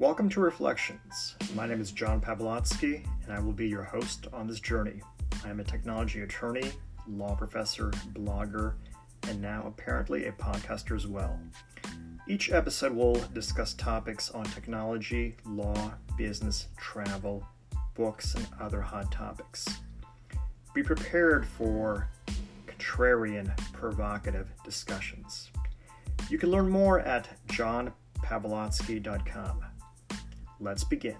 Welcome to Reflections. My name is John Pavlotsky, and I will be your host on this journey. I am a technology attorney, law professor, blogger, and now apparently a podcaster as well. Each episode will discuss topics on technology, law, business, travel, books, and other hot topics. Be prepared for contrarian, provocative discussions. You can learn more at johnpavlotsky.com. Let's begin.